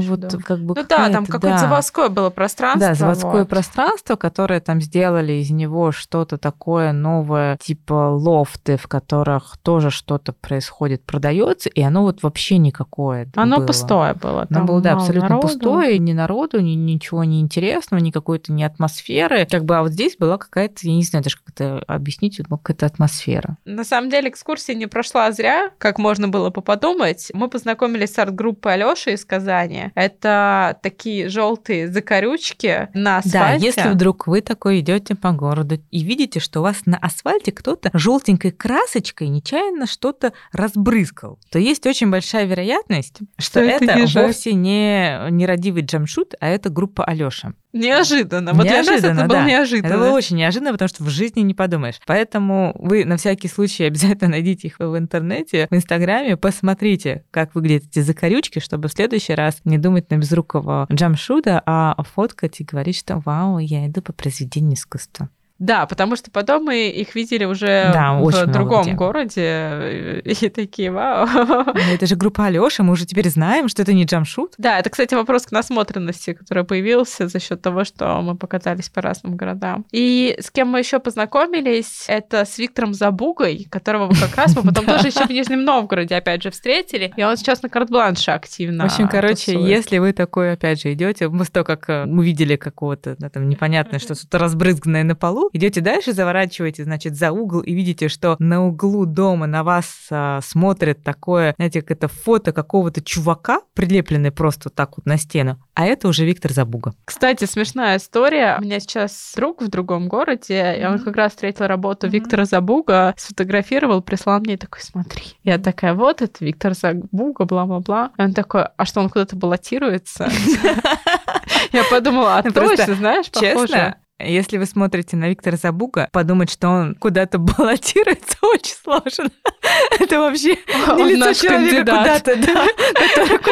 вот как бы Ну да, там какое-то да. заводское было пространство. Да, заводское вот. пространство, которое там сделали из него что-то такое новое, типа лофты, в которых тоже что-то происходит, продается, и оно вот вообще никакое. Оно было. пустое было. Оно было, да, абсолютно народу. пустое, ни народу, ни ничего не интересного, ни какой-то ни атмосферы. Как бы, а вот здесь была какая-то, я не знаю даже, как это объяснить, какая-то атмосфера. На самом деле экскурсия не прошла зря, как можно было поподумать. Мы познакомились с арт-группой Алёши из Казани. Это такие желтые закорючки на асфальте. Да, если вдруг вы такой идете по городу и видите, что у вас на асфальте кто-то желтенькой красочкой нечаянно что-то разбрызгал, то есть очень большая вероятность, что, что это, это вовсе не нерадивый джамшут, а это группа Алёша. Неожиданно. Вот неожиданно, для нас это было неожиданно. Это было очень неожиданно, потому что в жизни не подумаешь. Поэтому вы на всякий случай обязательно найдите их в интернете, в Инстаграме, посмотрите, как выглядят эти закорючки, чтобы в следующий раз не думать на безрукого джамшуда, а фоткать и говорить, что «Вау, я иду по произведению искусства». Да, потому что потом мы их видели уже да, в другом где. городе, и такие, вау. Ну, это же группа Алёша, мы уже теперь знаем, что это не джамшут. Да, это, кстати, вопрос к насмотренности, который появился за счет того, что мы покатались по разным городам. И с кем мы еще познакомились, это с Виктором Забугой, которого мы как раз мы потом тоже еще в Нижнем Новгороде опять же встретили, и он сейчас на карт-бланше активно. В общем, короче, если вы такой опять же идете, мы то, как э, увидели какого-то да, там непонятное, что что-то разбрызганное на полу, Идете дальше, заворачиваете, значит, за угол и видите, что на углу дома на вас а, смотрит такое, знаете, как это фото какого-то чувака, прилепленный просто так вот на стену, а это уже Виктор Забуга. Кстати, смешная история. У меня сейчас друг в другом городе, mm-hmm. и он как раз встретил работу mm-hmm. Виктора Забуга, сфотографировал, прислал мне такой, смотри. Я такая, вот это Виктор Забуга, бла-бла-бла. И он такой, а что, он куда-то баллотируется? Я подумала, а точно, знаешь, похоже. Если вы смотрите на Виктора Забуга, подумать, что он куда-то баллотируется, очень сложно. Это вообще не лицо человека куда-то, да, который куда-то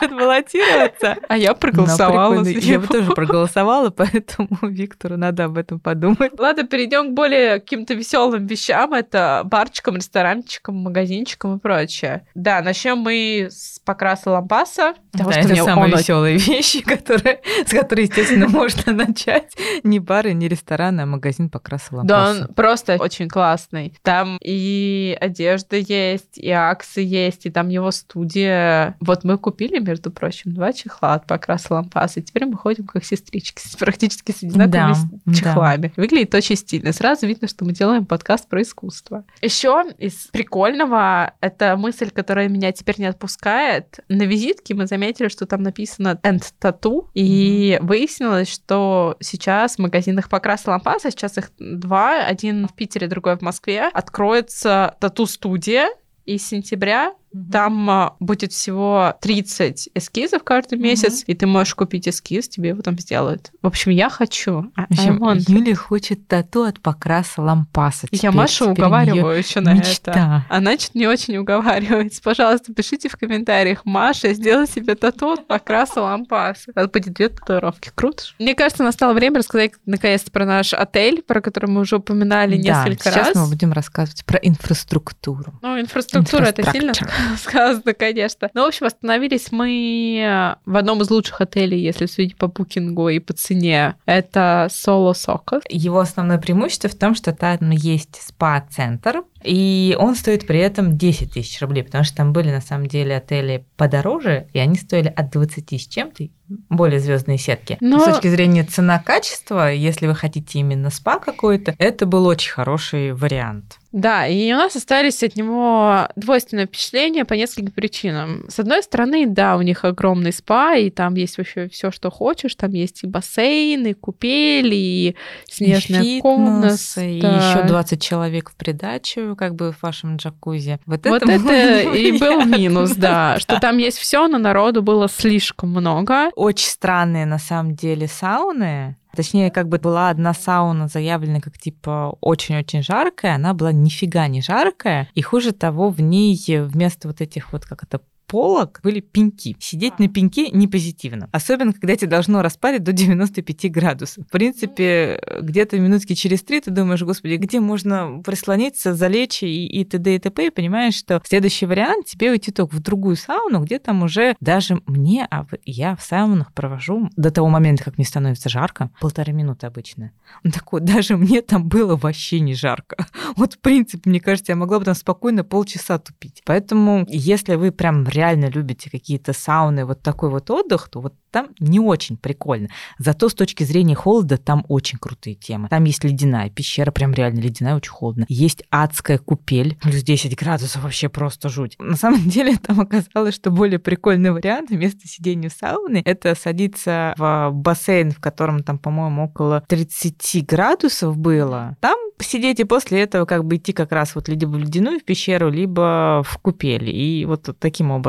может баллотироваться. А я проголосовала. Я бы тоже проголосовала, поэтому Виктору надо об этом подумать. Ладно, перейдем к более каким-то веселым вещам. Это барчикам, ресторанчикам, магазинчикам и прочее. Да, начнем мы с покраса лампаса. Да, это самые веселые вещи, которые, с которой, естественно, можно начать. Не бары, не рестораны, а магазин покраса лампаса. Да, он просто очень классный. Там и одежда есть, и акции есть, и там его студия. Вот мы купили, между прочим, два чехла от покраса лампаса, и теперь мы ходим как сестрички, практически с одинаковыми да, чехлами. Да. Выглядит очень стильно. Сразу видно, что мы делаем подкаст про искусство. Еще из прикольного, это мысль, которая меня теперь не отпускает. На визитке мы заметили, что там написано «End Tattoo», и mm-hmm. выяснилось, что сейчас в магазинах покраса лампаса, сейчас их два, один в Питере, другой в Москве, откроется тату-студия, и с сентября Угу. Там а, будет всего 30 эскизов каждый месяц, угу. и ты можешь купить эскиз, тебе его там сделают. В общем, я хочу. В общем, Юля хочет тату от покраса лампаса. Теперь, я Машу уговариваю еще на мечта. это. Она что-то не очень уговаривается. Пожалуйста, пишите в комментариях. Маша, сделай себе тату от покраса лампаса. Это будет две татуировки. Круто. Мне кажется, настало время рассказать наконец-то про наш отель, про который мы уже упоминали да, несколько сейчас раз. Сейчас мы будем рассказывать про инфраструктуру. Ну, инфраструктура это сильно сказано, конечно. Но, в общем, остановились мы в одном из лучших отелей, если судить по букингу и по цене. Это Соло Соко. Его основное преимущество в том, что там есть спа-центр, и он стоит при этом 10 тысяч рублей, потому что там были на самом деле отели подороже, и они стоили от 20 с чем-то, более звездные сетки. Но... С точки зрения цена-качества, если вы хотите именно спа какой-то, это был очень хороший вариант. Да, и у нас остались от него двойственное впечатление по нескольким причинам. С одной стороны, да, у них огромный спа, и там есть вообще все, что хочешь. Там есть и бассейн, и купель, и снежная и фитнес, комната. И еще 20 человек в придачу, как бы в вашем джакузи. Вот, вот это, это и был минус, да, что там есть все, но народу было слишком много. Очень странные на самом деле сауны. Точнее, как бы была одна сауна заявлена как типа очень-очень жаркая, она была нифига не жаркая, и хуже того, в ней вместо вот этих вот, как это, полок были пеньки. Сидеть на пеньке не позитивно. Особенно, когда тебе должно распарить до 95 градусов. В принципе, где-то минутки через три ты думаешь, господи, где можно прислониться, залечь и, и т.д. и т.п. И понимаешь, что следующий вариант тебе уйти только в другую сауну, где там уже даже мне, а я в саунах провожу до того момента, как мне становится жарко, полторы минуты обычно. Он такой, даже мне там было вообще не жарко. Вот, в принципе, мне кажется, я могла бы там спокойно полчаса тупить. Поэтому, если вы прям реально любите какие-то сауны, вот такой вот отдых, то вот там не очень прикольно. Зато с точки зрения холода там очень крутые темы. Там есть ледяная пещера, прям реально ледяная, очень холодно. Есть адская купель, плюс 10 градусов, вообще просто жуть. На самом деле там оказалось, что более прикольный вариант вместо сидения в сауне это садиться в бассейн, в котором там, по-моему, около 30 градусов было. Там посидеть и после этого как бы идти как раз вот либо в ледяную в пещеру, либо в купель. И вот таким образом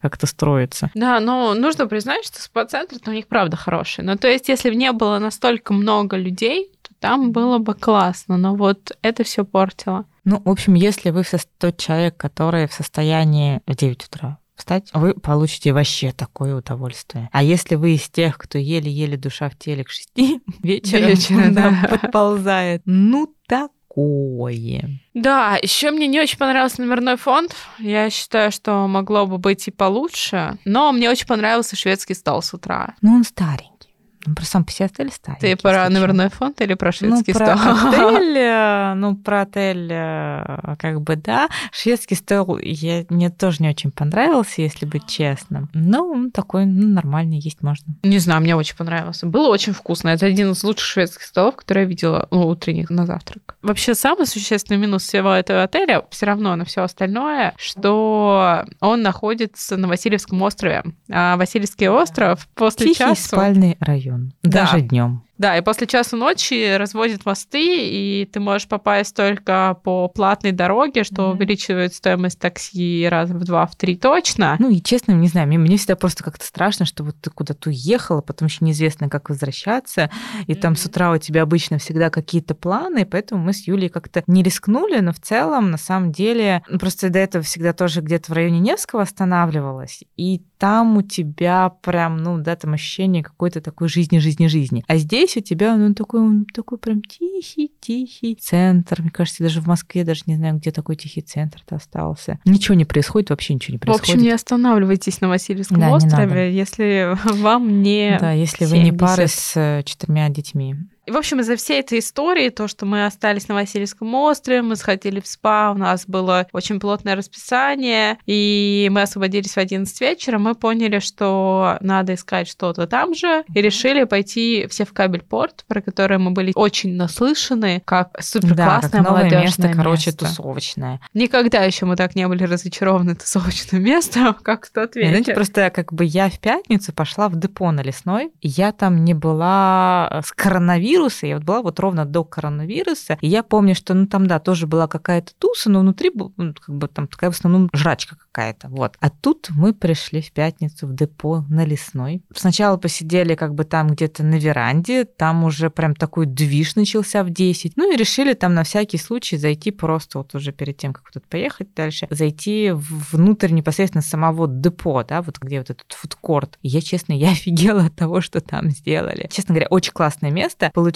как-то строится. Да, но нужно признать, что спа центр у них правда хороший. Ну, то есть, если бы не было настолько много людей, то там было бы классно. Но вот это все портило. Ну, в общем, если вы тот человек, который в состоянии в 9 утра встать, вы получите вообще такое удовольствие. А если вы из тех, кто еле-еле душа в теле к 6 вечера, вечера да. подползает, ну так такое. Да, еще мне не очень понравился номерной фонд. Я считаю, что могло бы быть и получше. Но мне очень понравился шведский стол с утра. Ну, он старенький. Ну, про сам по себе отель старенький. Ты про номерной фонд или про шведский ну, стол? Про отель, э, ну, про отель э, как бы да. Шведский стол я, мне тоже не очень понравился, если быть честным. Но он такой ну, нормальный, есть можно. Не знаю, мне очень понравился. Было очень вкусно. Это один из лучших шведских столов, которые я видела ну, утренних на завтрак. Вообще, самый существенный минус всего этого отеля все равно на все остальное, что он находится на Васильевском острове. А Васильевский остров после Тихий часу... спальный район район, даже да. днем. Да, и после часа ночи разводят мосты, и ты можешь попасть только по платной дороге, что mm-hmm. увеличивает стоимость такси раз в два, в три точно. Ну и честно, не знаю, мне, мне всегда просто как-то страшно, что вот ты куда-то уехала, потом еще неизвестно, как возвращаться, и mm-hmm. там с утра у тебя обычно всегда какие-то планы, поэтому мы с Юлей как-то не рискнули, но в целом, на самом деле, ну, просто до этого всегда тоже где-то в районе Невского останавливалась, и там у тебя прям, ну, да, там ощущение какой-то такой жизни, жизни, жизни. А здесь здесь у тебя он такой, он такой прям тихий, тихий центр. Мне кажется, даже в Москве даже не знаю, где такой тихий центр-то остался. Ничего не происходит, вообще ничего не происходит. В общем, не останавливайтесь на Васильевском да, острове, если вам не Да, если 70. вы не пары с э, четырьмя детьми. И, в общем, из-за всей этой истории, то, что мы остались на Васильевском острове, мы сходили в спа, у нас было очень плотное расписание, и мы освободились в 11 вечера, мы поняли, что надо искать что-то там же, и решили пойти все в кабельпорт, про который мы были очень наслышаны, как супер классное да, молодежное место, место, короче, тусовочное. Никогда еще мы так не были разочарованы тусовочным местом, как в тот вечер. Знаете, просто как бы я в пятницу пошла в депо на лесной, я там не была с коронавирусом, коронавируса, я вот была вот ровно до коронавируса, и я помню, что, ну, там, да, тоже была какая-то туса, но внутри, ну, как бы там такая в основном жрачка какая-то, вот. А тут мы пришли в пятницу в депо на Лесной. Сначала посидели как бы там где-то на веранде, там уже прям такой движ начался в 10, ну, и решили там на всякий случай зайти просто вот уже перед тем, как тут поехать дальше, зайти внутрь непосредственно самого депо, да, вот где вот этот фудкорт. Я, честно, я офигела от того, что там сделали. Честно говоря, очень классное место получилось?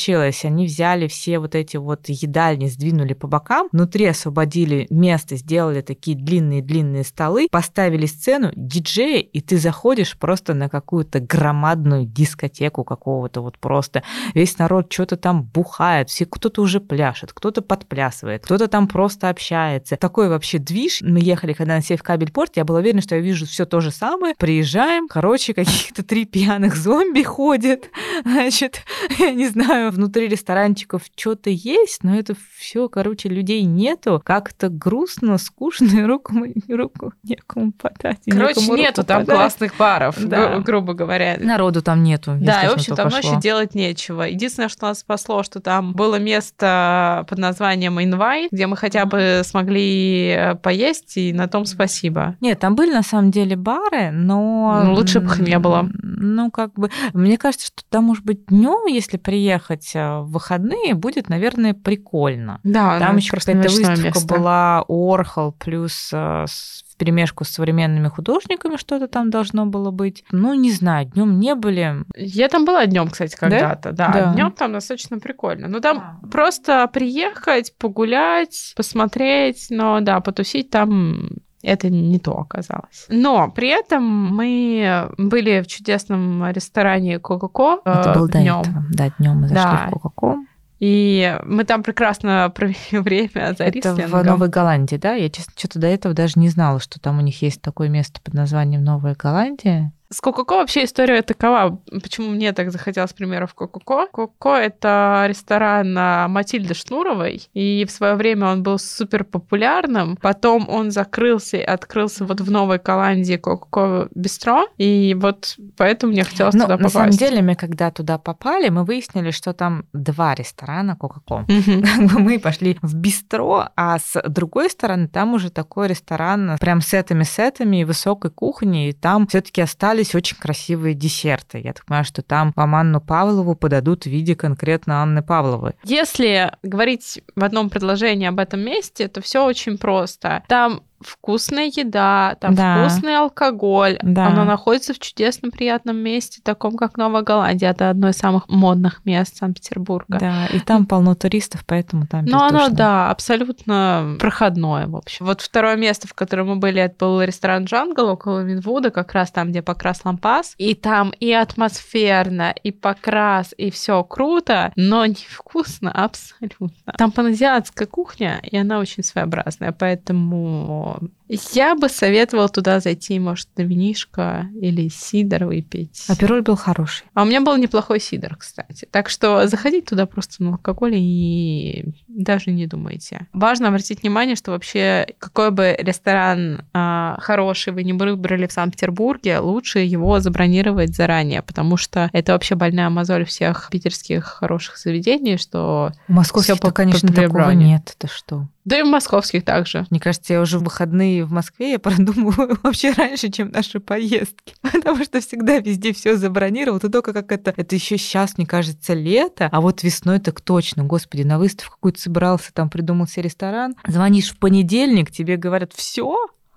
Они взяли все вот эти вот едальни, сдвинули по бокам, внутри освободили место, сделали такие длинные-длинные столы, поставили сцену, диджея, и ты заходишь просто на какую-то громадную дискотеку какого-то вот просто. Весь народ что-то там бухает, все кто-то уже пляшет, кто-то подплясывает, кто-то там просто общается. Такой вообще движ. Мы ехали, когда на в кабельпорт, я была уверена, что я вижу все то же самое. Приезжаем, короче, каких-то три пьяных зомби ходят, значит, я не знаю, знаю, внутри ресторанчиков что-то есть, но это все, короче, людей нету. Как-то грустно, скучно, и руку, руку некому подать. Короче, нету там подать. классных баров, да. грубо говоря. Народу там нету. Да, и, в общем, там вообще делать нечего. Единственное, что нас спасло, что там было место под названием Invite, где мы хотя бы смогли э, поесть, и на том спасибо. Нет, там были на самом деле бары, но... Ну, лучше бы их не было. Ну, как бы... Мне кажется, что там, может быть, днем, если приехать э, в выходные, будет, наверное, прикольно. Да, там еще какая-то выставка место. была Орхол плюс э, в перемешку с современными художниками что-то там должно было быть. Ну, не знаю, днем не были. Я там была днем, кстати, когда-то. Да, да. да. днем там достаточно прикольно. Ну, там а. просто приехать, погулять, посмотреть, но да, потусить там это не то оказалось. Но при этом мы были в чудесном ресторане Кока-Ко. Это был днем. Да, днем мы зашли да. в Кока-Ко. И мы там прекрасно провели время за Это в Новой Голландии, да? Я, честно, что-то до этого даже не знала, что там у них есть такое место под названием Новая Голландия. С Кока-Ко вообще история такова. Почему мне так захотелось примеров Кока-Ко? Кока-Ко — это ресторан Матильды Шнуровой, и в свое время он был супер популярным. Потом он закрылся и открылся вот в Новой Голландии Кока-Ко Бистро, и вот поэтому мне хотелось ну, туда попасть. На самом деле, мы когда туда попали, мы выяснили, что там два ресторана Кока-Ко. Мы пошли в Бистро, а с другой стороны там уже такой ресторан прям с этими-сетами и высокой кухней, и там все таки остались остались очень красивые десерты. Я так понимаю, что там вам Анну Павлову подадут в виде конкретно Анны Павловой. Если говорить в одном предложении об этом месте, то все очень просто. Там вкусная еда, там да. вкусный алкоголь. Да. Оно находится в чудесном, приятном месте, таком как Новая Голландия. Это одно из самых модных мест Санкт-Петербурга. Да, и там полно туристов, поэтому там Ну, оно, да, абсолютно проходное, в общем. Вот второе место, в котором мы были, это был ресторан Джангл около Минвуда, как раз там, где покрас лампас. И там и атмосферно, и покрас, и все круто, но невкусно абсолютно. Там паназиатская кухня, и она очень своеобразная, поэтому on. Я бы советовала туда зайти, может, на винишко или сидор выпить. А пироль был хороший. А у меня был неплохой сидор, кстати. Так что заходить туда просто на алкоголь и даже не думайте. Важно обратить внимание, что вообще какой бы ресторан а, хороший вы не выбрали в Санкт-Петербурге, лучше его забронировать заранее, потому что это вообще больная мозоль всех питерских хороших заведений, что... В Московских, конечно, такого нет. Это что? Да и в московских также. Мне кажется, я уже в выходные в Москве я продумываю вообще раньше, чем наши поездки. Потому что всегда везде все забронировал. Ты только как это... Это еще сейчас, мне кажется, лето, а вот весной так точно. Господи, на выставку какую-то собрался, там придумал себе ресторан. Звонишь в понедельник, тебе говорят, все,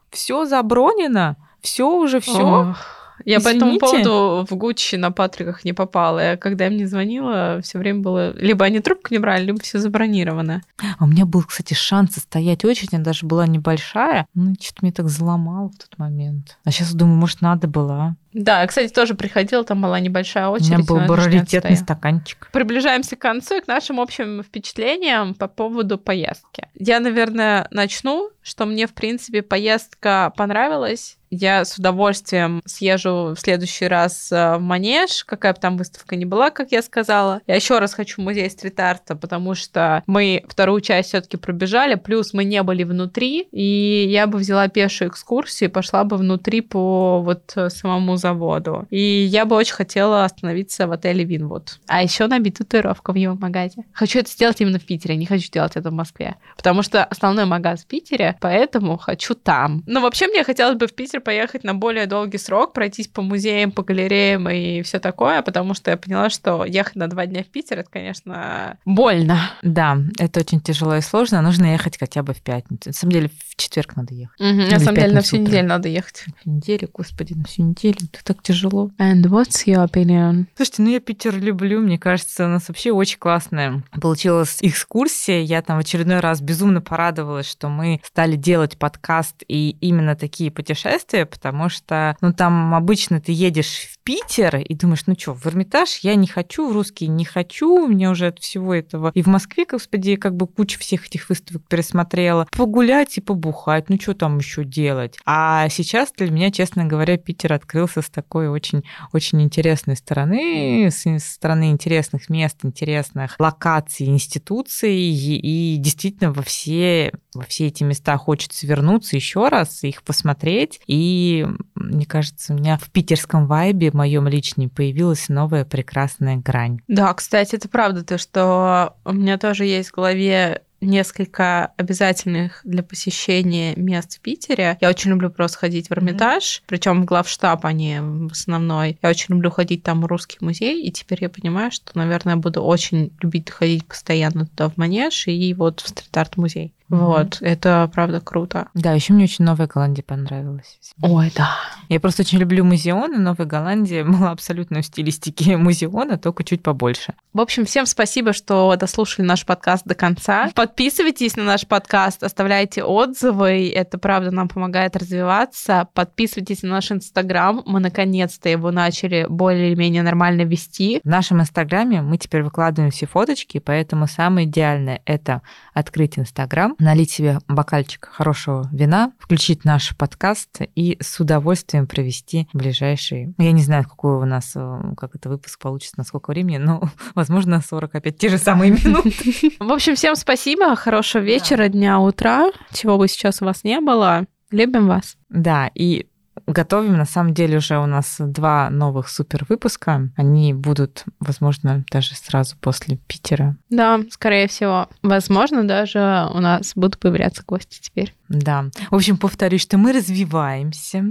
все забронено, все уже все. Я Извините. по этому поводу в Гуччи на Патриках не попала. Я когда им не звонила, все время было... Либо они трубку не брали, либо все забронировано. А у меня был, кстати, шанс стоять очередь, она даже была небольшая. Ну, что-то мне так взломало в тот момент. А сейчас думаю, может, надо было, Да, кстати, тоже приходила, там была небольшая очередь. У меня был бы раритетный стаканчик. Приближаемся к концу и к нашим общим впечатлениям по поводу поездки. Я, наверное, начну, что мне, в принципе, поездка понравилась. Я с удовольствием съезжу в следующий раз э, в Манеж, какая бы там выставка ни была, как я сказала. Я еще раз хочу в музей стрит-арта, потому что мы вторую часть все-таки пробежали, плюс мы не были внутри, и я бы взяла пешую экскурсию и пошла бы внутри по вот самому заводу. И я бы очень хотела остановиться в отеле Винвуд. А еще набить татуировку в его магазе. Хочу это сделать именно в Питере, не хочу делать это в Москве. Потому что основной магаз в Питере, поэтому хочу там. Но вообще мне хотелось бы в Питер поехать на более долгий срок, пройтись по музеям, по галереям и все такое, потому что я поняла, что ехать на два дня в Питер, это, конечно, больно. Да, это очень тяжело и сложно. Нужно ехать хотя бы в пятницу. На самом деле, в четверг надо ехать. Угу, на самом деле, на всю утро. неделю надо ехать. На всю неделю, господи, на всю неделю. Это так тяжело. And what's your opinion? Слушайте, ну я Питер люблю. Мне кажется, у нас вообще очень классная получилась экскурсия. Я там в очередной раз безумно порадовалась, что мы стали делать подкаст и именно такие путешествия, потому что, ну, там обычно ты едешь в Питер и думаешь, ну что, в Эрмитаж я не хочу, в русский не хочу, мне уже от всего этого. И в Москве, господи, как бы кучу всех этих выставок пересмотрела. Погулять и побухать, ну что там еще делать? А сейчас для меня, честно говоря, Питер открылся с такой очень, очень интересной стороны, с стороны интересных мест, интересных локаций, институций, и действительно во все, во все эти места хочется вернуться еще раз, их посмотреть, и мне кажется, у меня в питерском вайбе, моем личном, появилась новая прекрасная грань. Да, кстати, это правда, то, что у меня тоже есть в голове несколько обязательных для посещения мест в Питере. Я очень люблю просто ходить в Эрмитаж, mm-hmm. причем в главштаб, а не в основной. Я очень люблю ходить там в Русский музей, и теперь я понимаю, что, наверное, буду очень любить ходить постоянно туда в Манеж и вот в стрит-арт-музей. Mm-hmm. Вот, это правда круто. Да, еще мне очень Новая Голландия понравилась. Ой, да. Я просто очень люблю музеоны. Новая Голландия была абсолютно в стилистике музеона, только чуть побольше. В общем, всем спасибо, что дослушали наш подкаст до конца. Подписывайтесь на наш подкаст, оставляйте отзывы. Это правда нам помогает развиваться. Подписывайтесь на наш Инстаграм. Мы наконец-то его начали более-менее нормально вести. В нашем Инстаграме мы теперь выкладываем все фоточки, поэтому самое идеальное это открыть Инстаграм, налить себе бокальчик хорошего вина, включить наш подкаст и с удовольствием провести ближайший... Я не знаю, какой у нас, э, как это выпуск получится, на сколько времени, но, возможно, 40 опять те же самые минуты. В общем, всем спасибо, хорошего вечера, дня, утра, чего бы сейчас у вас не было. Любим вас. Да, и готовим. На самом деле уже у нас два новых супер выпуска. Они будут, возможно, даже сразу после Питера. Да, скорее всего. Возможно, даже у нас будут появляться гости теперь. Да. В общем, повторюсь, что мы развиваемся.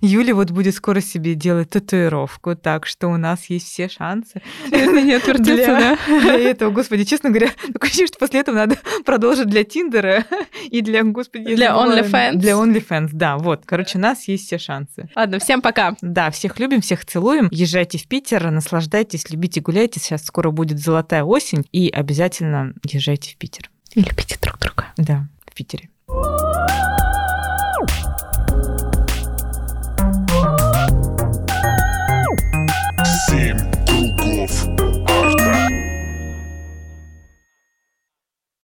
Юля вот будет скоро себе делать татуировку, так что у нас есть все шансы. Не отвертеться, для, да? Для этого, господи, честно говоря, такое ощущение, что после этого надо продолжить для Тиндера и для, господи... Для OnlyFans. Для OnlyFans, да, вот. Короче, у нас есть все шансы. Ладно, всем пока. Да, всех любим, всех целуем. Езжайте в Питер, наслаждайтесь, любите, гуляйте. Сейчас скоро будет золотая осень, и обязательно езжайте в Питер. И любите друг друга. Да, в Питере.